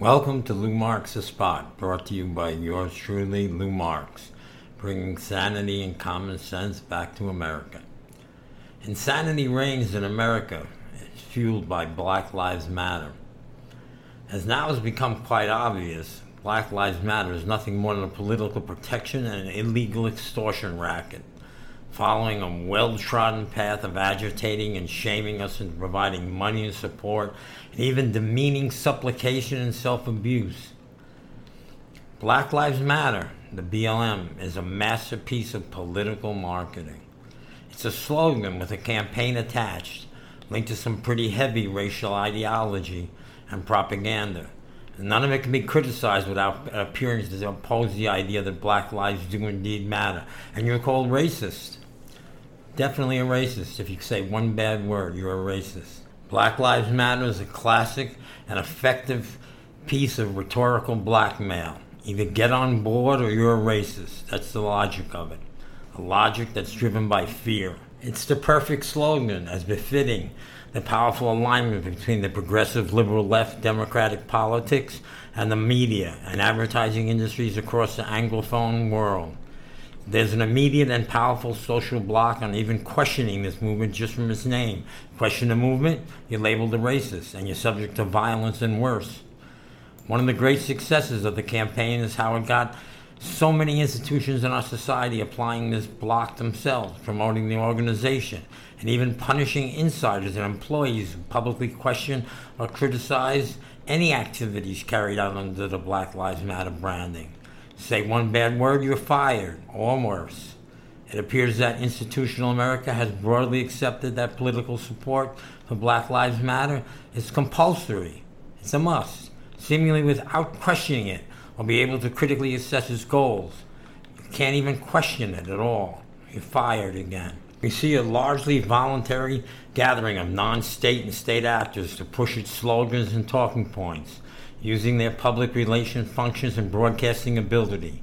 Welcome to Lou Marks The Spot, brought to you by yours truly, Lou Marks, bringing sanity and common sense back to America. Insanity reigns in America, it's fueled by Black Lives Matter. As now has become quite obvious, Black Lives Matter is nothing more than a political protection and an illegal extortion racket, following a well trodden path of agitating and shaming us and providing money and support, and even demeaning supplication and self abuse. Black Lives Matter, the BLM, is a masterpiece of political marketing. It's a slogan with a campaign attached, linked to some pretty heavy racial ideology and propaganda. None of it can be criticized without uh, appearing to oppose the idea that black lives do indeed matter. And you're called racist. Definitely a racist. If you say one bad word, you're a racist. Black Lives Matter is a classic and effective piece of rhetorical blackmail. Either get on board or you're a racist. That's the logic of it. A logic that's driven by fear. It's the perfect slogan, as befitting the powerful alignment between the progressive liberal left democratic politics and the media and advertising industries across the Anglophone world. There's an immediate and powerful social block on even questioning this movement just from its name. Question the movement, you're labeled a racist and you're subject to violence and worse. One of the great successes of the campaign is how it got so many institutions in our society applying this block themselves, promoting the organization, and even punishing insiders and employees who publicly question or criticize any activities carried out under the Black Lives Matter branding. Say one bad word, you're fired, or worse. It appears that institutional America has broadly accepted that political support for Black Lives Matter is compulsory. It's a must, seemingly without questioning it or be able to critically assess its goals. You can't even question it at all. You're fired again. We see a largely voluntary gathering of non state and state actors to push its slogans and talking points, using their public relation functions and broadcasting ability.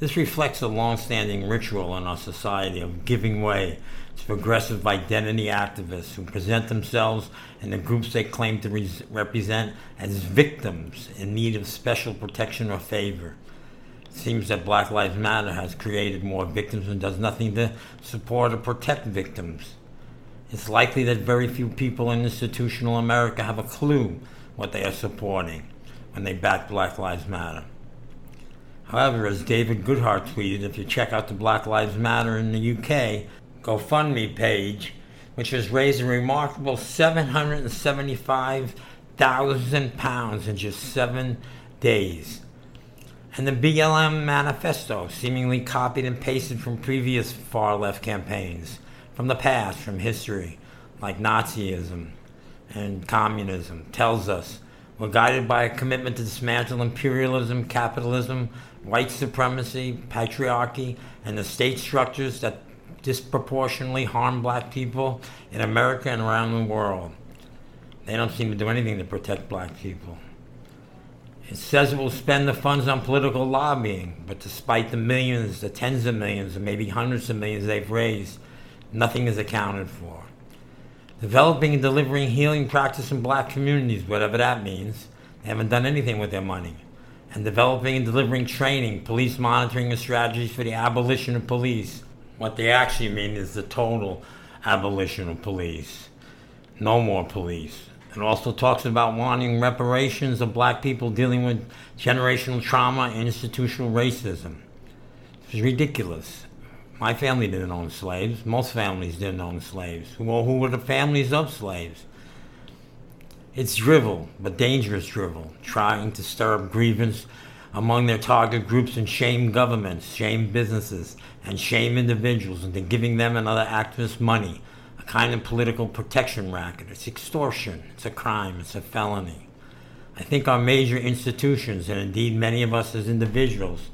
This reflects a long standing ritual in our society of giving way progressive identity activists who present themselves and the groups they claim to re- represent as victims in need of special protection or favor. It seems that Black Lives Matter has created more victims and does nothing to support or protect victims. It's likely that very few people in institutional America have a clue what they are supporting when they back Black Lives Matter. However, as David Goodhart tweeted, if you check out the Black Lives Matter in the UK GoFundMe page, which has raised a remarkable £775,000 in just seven days. And the BLM manifesto, seemingly copied and pasted from previous far left campaigns, from the past, from history, like Nazism and communism, tells us we're guided by a commitment to dismantle imperialism, capitalism, white supremacy, patriarchy, and the state structures that disproportionately harm black people in America and around the world. They don't seem to do anything to protect black people. It says it will spend the funds on political lobbying, but despite the millions, the tens of millions, and maybe hundreds of millions they've raised, nothing is accounted for. Developing and delivering healing practice in black communities, whatever that means, they haven't done anything with their money. And developing and delivering training, police monitoring, and strategies for the abolition of police. What they actually mean is the total abolition of police. No more police. It also talks about wanting reparations of black people dealing with generational trauma and institutional racism. It's ridiculous. My family didn't own slaves. Most families didn't own slaves. Well, who were the families of slaves? It's drivel, but dangerous drivel, trying to stir up grievance among their target groups and shame governments, shame businesses, and shame individuals into giving them and other activists money a kind of political protection racket. It's extortion. It's a crime. It's a felony. I think our major institutions, and indeed many of us as individuals,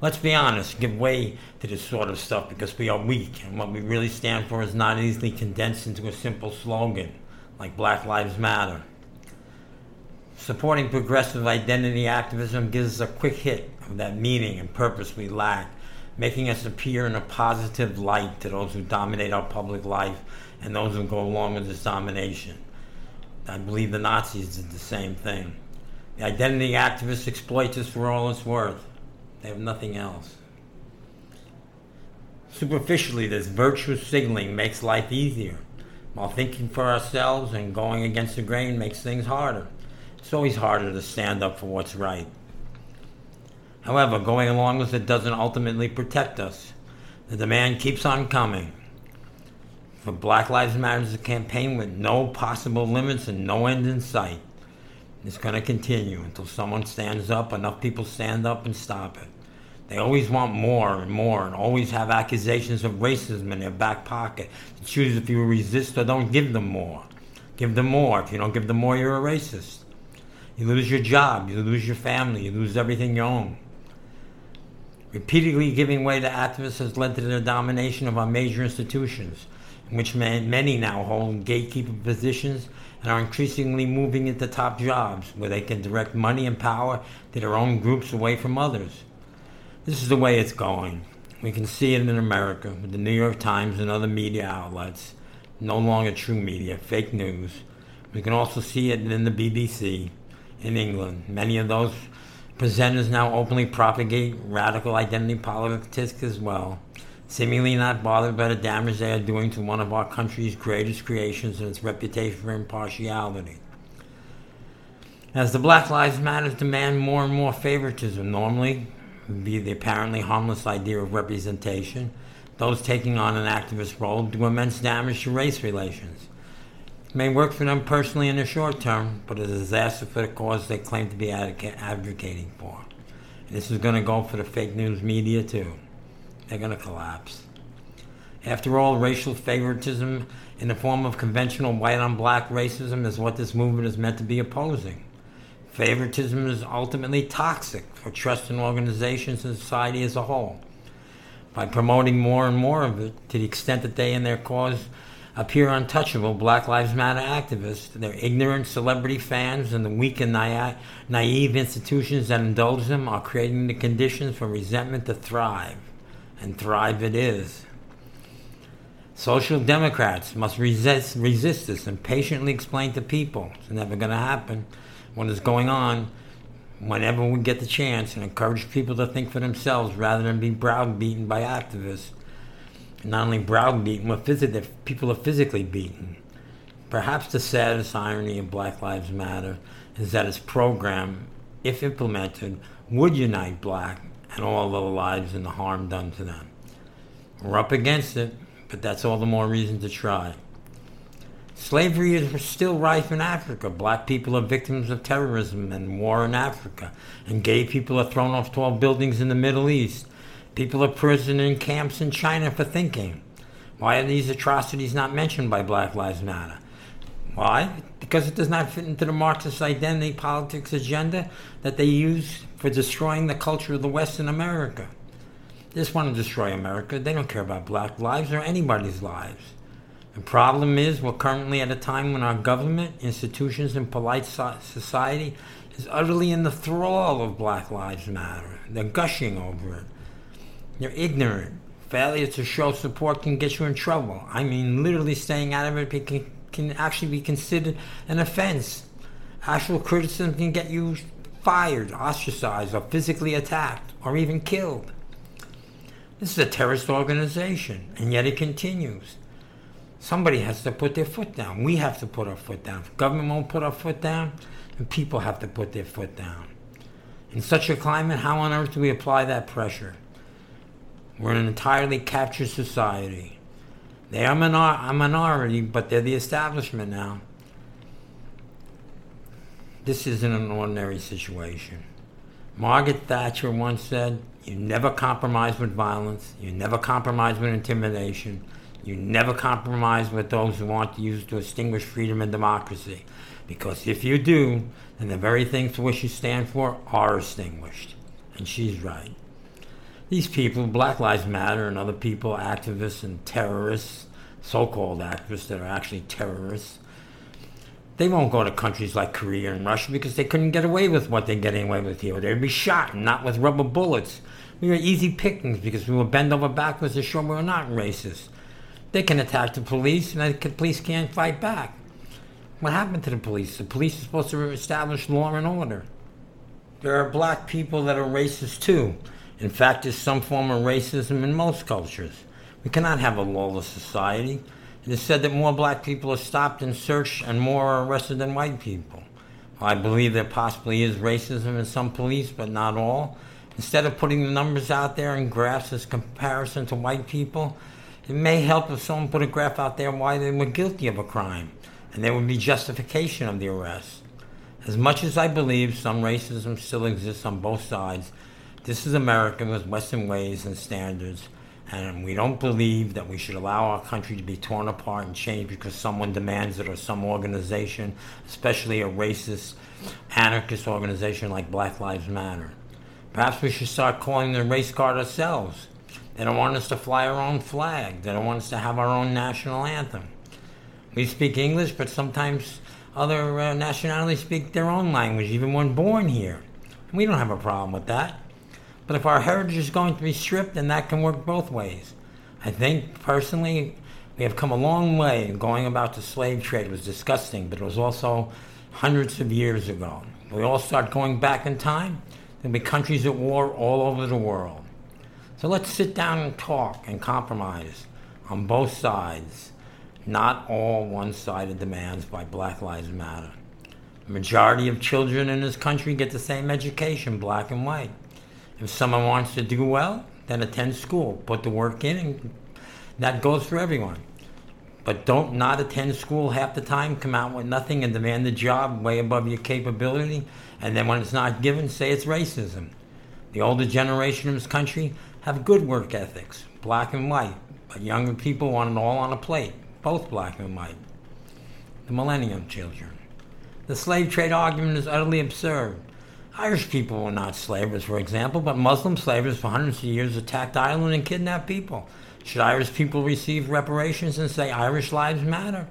let's be honest, give way to this sort of stuff because we are weak, and what we really stand for is not easily condensed into a simple slogan like Black Lives Matter. Supporting progressive identity activism gives us a quick hit of that meaning and purpose we lack, making us appear in a positive light to those who dominate our public life and those who go along with this domination. I believe the Nazis did the same thing. The identity activists exploit us for all it's worth. They have nothing else. Superficially, this virtuous signaling makes life easier, while thinking for ourselves and going against the grain makes things harder. It's always harder to stand up for what's right. However, going along with it doesn't ultimately protect us. The demand keeps on coming. For Black Lives Matter is a campaign with no possible limits and no end in sight. It's going to continue until someone stands up, enough people stand up and stop it. They always want more and more and always have accusations of racism in their back pocket. To choose if you resist or don't give them more. Give them more. If you don't give them more, you're a racist. You lose your job, you lose your family, you lose everything you own. Repeatedly giving way to activists has led to the domination of our major institutions, in which many now hold gatekeeper positions and are increasingly moving into top jobs where they can direct money and power to their own groups away from others. This is the way it's going. We can see it in America with the New York Times and other media outlets, no longer true media, fake news. We can also see it in the BBC in England. Many of those presenters now openly propagate radical identity politics as well, seemingly not bothered by the damage they are doing to one of our country's greatest creations and its reputation for impartiality. As the Black Lives Matter demand more and more favoritism, normally be the apparently harmless idea of representation, those taking on an activist role do immense damage to race relations. May work for them personally in the short term, but a disaster for the cause they claim to be advocating for. And this is going to go for the fake news media too. They're going to collapse. After all, racial favoritism in the form of conventional white on black racism is what this movement is meant to be opposing. Favoritism is ultimately toxic for trust in organizations and society as a whole. By promoting more and more of it, to the extent that they and their cause appear untouchable, Black Lives Matter activists, their ignorant celebrity fans, and the weak and naive institutions that indulge them are creating the conditions for resentment to thrive. And thrive it is. Social Democrats must resist, resist this and patiently explain to people it's never going to happen what is going on whenever we get the chance and encourage people to think for themselves rather than be browbeaten by activists. Not only browbeaten, but physically, people are physically beaten. Perhaps the saddest irony of Black Lives Matter is that its program, if implemented, would unite black and all other lives and the harm done to them. We're up against it, but that's all the more reason to try. Slavery is still rife in Africa. Black people are victims of terrorism and war in Africa. And gay people are thrown off tall buildings in the Middle East. People are imprisoned in camps in China for thinking. Why are these atrocities not mentioned by Black Lives Matter? Why? Because it does not fit into the Marxist identity politics agenda that they use for destroying the culture of the West in America. They just want to destroy America. They don't care about black lives or anybody's lives. The problem is we're currently at a time when our government, institutions, and polite society is utterly in the thrall of Black Lives Matter. They're gushing over it. They're ignorant. Failure to show support can get you in trouble. I mean, literally staying out of it can, can actually be considered an offense. Actual criticism can get you fired, ostracized, or physically attacked, or even killed. This is a terrorist organization, and yet it continues. Somebody has to put their foot down. We have to put our foot down. If government won't put our foot down, then people have to put their foot down. In such a climate, how on earth do we apply that pressure? We're an entirely captured society. They are minor- a minority, but they're the establishment now. This isn't an ordinary situation. Margaret Thatcher once said, You never compromise with violence, you never compromise with intimidation, you never compromise with those who want to use to extinguish freedom and democracy. Because if you do, then the very things for which you stand for are extinguished. And she's right. These people, Black Lives Matter and other people, activists and terrorists, so called activists that are actually terrorists, they won't go to countries like Korea and Russia because they couldn't get away with what they're getting away with here. They'd be shot, not with rubber bullets. We were easy pickings because we were bent over backwards to show we were not racist. They can attack the police, and the police can't fight back. What happened to the police? The police are supposed to establish law and order. there are black people that are racist too. In fact, there's some form of racism in most cultures. We cannot have a lawless society. It is said that more black people are stopped and searched and more are arrested than white people. I believe there possibly is racism in some police, but not all. Instead of putting the numbers out there in graphs as comparison to white people, it may help if someone put a graph out there why they were guilty of a crime, and there would be justification of the arrest. As much as I believe some racism still exists on both sides, this is America with Western ways and standards, and we don't believe that we should allow our country to be torn apart and changed because someone demands it or some organization, especially a racist, anarchist organization like Black Lives Matter. Perhaps we should start calling the race card ourselves. They don't want us to fly our own flag. They don't want us to have our own national anthem. We speak English, but sometimes other uh, nationalities speak their own language, even when born here. we don't have a problem with that. But if our heritage is going to be stripped, then that can work both ways. I think personally, we have come a long way. Going about the slave trade was disgusting, but it was also hundreds of years ago. We all start going back in time. There'll be countries at war all over the world. So let's sit down and talk and compromise on both sides, not all one sided demands by Black Lives Matter. The majority of children in this country get the same education, black and white. If someone wants to do well, then attend school, put the work in, and that goes for everyone. But don't not attend school half the time, come out with nothing, and demand a job way above your capability, and then when it's not given, say it's racism. The older generation of this country have good work ethics, black and white, but younger people want it all on a plate, both black and white. The millennium children. The slave trade argument is utterly absurd. Irish people were not slavers, for example, but Muslim slavers for hundreds of years attacked Ireland and kidnapped people. Should Irish people receive reparations and say Irish lives matter?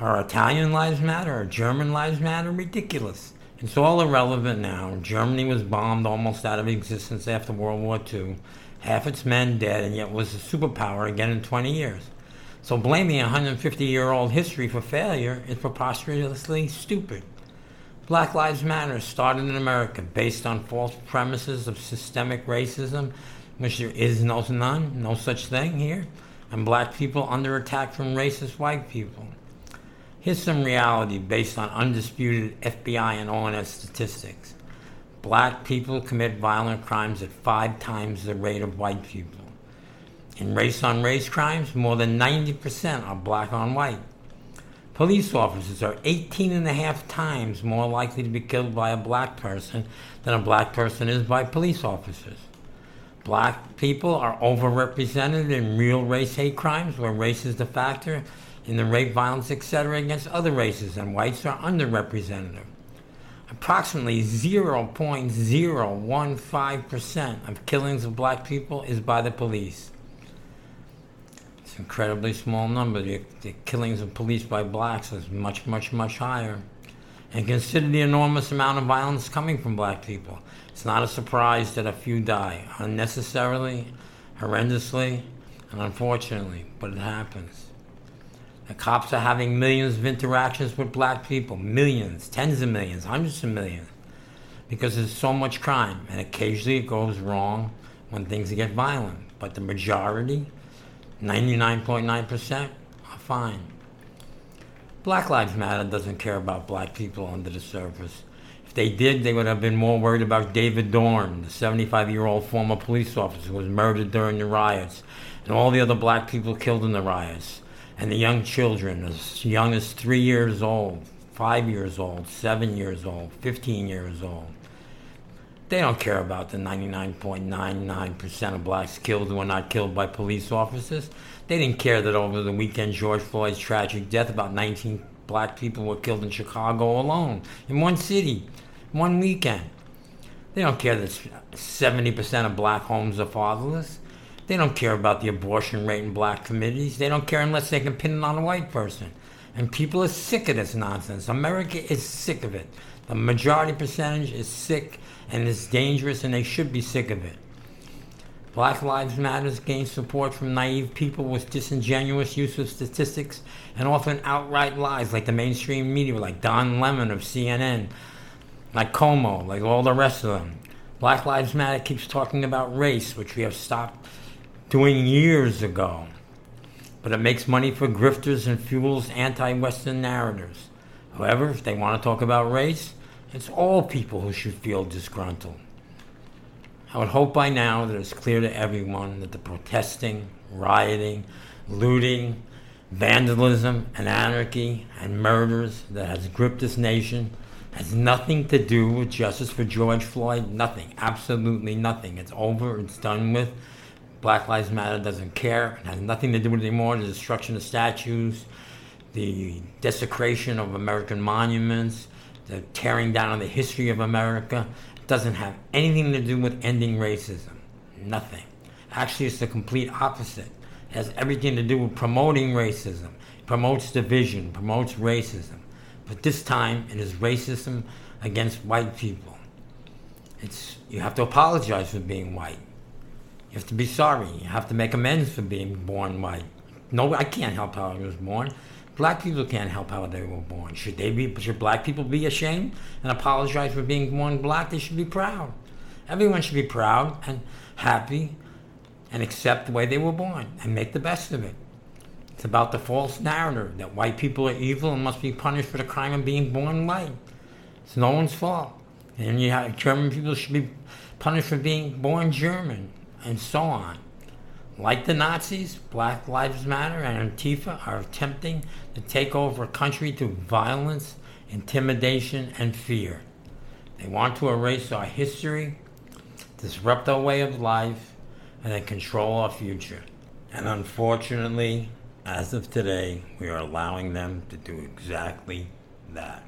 Or Italian lives matter? Or German lives matter? Ridiculous. It's all irrelevant now. Germany was bombed almost out of existence after World War II. Half its men dead, and yet was a superpower again in 20 years. So blaming a 150 year old history for failure is preposterously stupid. Black Lives Matter started in America based on false premises of systemic racism, which there is no none, no such thing here, and black people under attack from racist white people. Here's some reality based on undisputed FBI and ONS statistics. Black people commit violent crimes at five times the rate of white people. In race on race crimes, more than 90% are black on white. Police officers are 18 and a half times more likely to be killed by a black person than a black person is by police officers. Black people are overrepresented in real race hate crimes where race is the factor in the rape, violence, etc. against other races, and whites are underrepresented. Approximately 0.015% of killings of black people is by the police incredibly small number. The, the killings of police by blacks is much, much, much higher. And consider the enormous amount of violence coming from black people. It's not a surprise that a few die unnecessarily, horrendously, and unfortunately, but it happens. The cops are having millions of interactions with black people, millions, tens of millions, hundreds of millions, because there's so much crime, and occasionally it goes wrong when things get violent. But the majority 99.9% are fine. Black Lives Matter doesn't care about black people under the surface. If they did, they would have been more worried about David Dorn, the 75 year old former police officer who was murdered during the riots, and all the other black people killed in the riots, and the young children as young as three years old, five years old, seven years old, 15 years old. They don't care about the 99.99% of blacks killed who were not killed by police officers. They didn't care that over the weekend George Floyd's tragic death, about 19 black people were killed in Chicago alone, in one city, one weekend. They don't care that 70% of black homes are fatherless. They don't care about the abortion rate in black communities. They don't care unless they can pin it on a white person. And people are sick of this nonsense. America is sick of it. The majority percentage is sick and it's dangerous and they should be sick of it. Black Lives Matter gains support from naive people with disingenuous use of statistics and often outright lies like the mainstream media, like Don Lemon of CNN, like Cuomo, like all the rest of them. Black Lives Matter keeps talking about race, which we have stopped doing years ago. But it makes money for grifters and fuels anti Western narratives. However, if they want to talk about race, it's all people who should feel disgruntled. I would hope by now that it's clear to everyone that the protesting, rioting, looting, vandalism, and anarchy and murders that has gripped this nation has nothing to do with justice for George Floyd. Nothing. Absolutely nothing. It's over. It's done with. Black Lives Matter doesn't care. It has nothing to do with it anymore. The destruction of statues, the desecration of American monuments, the tearing down of the history of America. It doesn't have anything to do with ending racism. Nothing. Actually, it's the complete opposite. It has everything to do with promoting racism. It promotes division, promotes racism. But this time, it is racism against white people. It's, you have to apologize for being white. You have to be sorry. You have to make amends for being born white. No, I can't help how I was born. Black people can't help how they were born. Should they be? Should black people be ashamed and apologize for being born black? They should be proud. Everyone should be proud and happy and accept the way they were born and make the best of it. It's about the false narrative that white people are evil and must be punished for the crime of being born white. It's no one's fault. And you have, German people should be punished for being born German, and so on. Like the Nazis, Black Lives Matter and Antifa are attempting to take over a country through violence, intimidation, and fear. They want to erase our history, disrupt our way of life, and then control our future. And unfortunately, as of today, we are allowing them to do exactly that.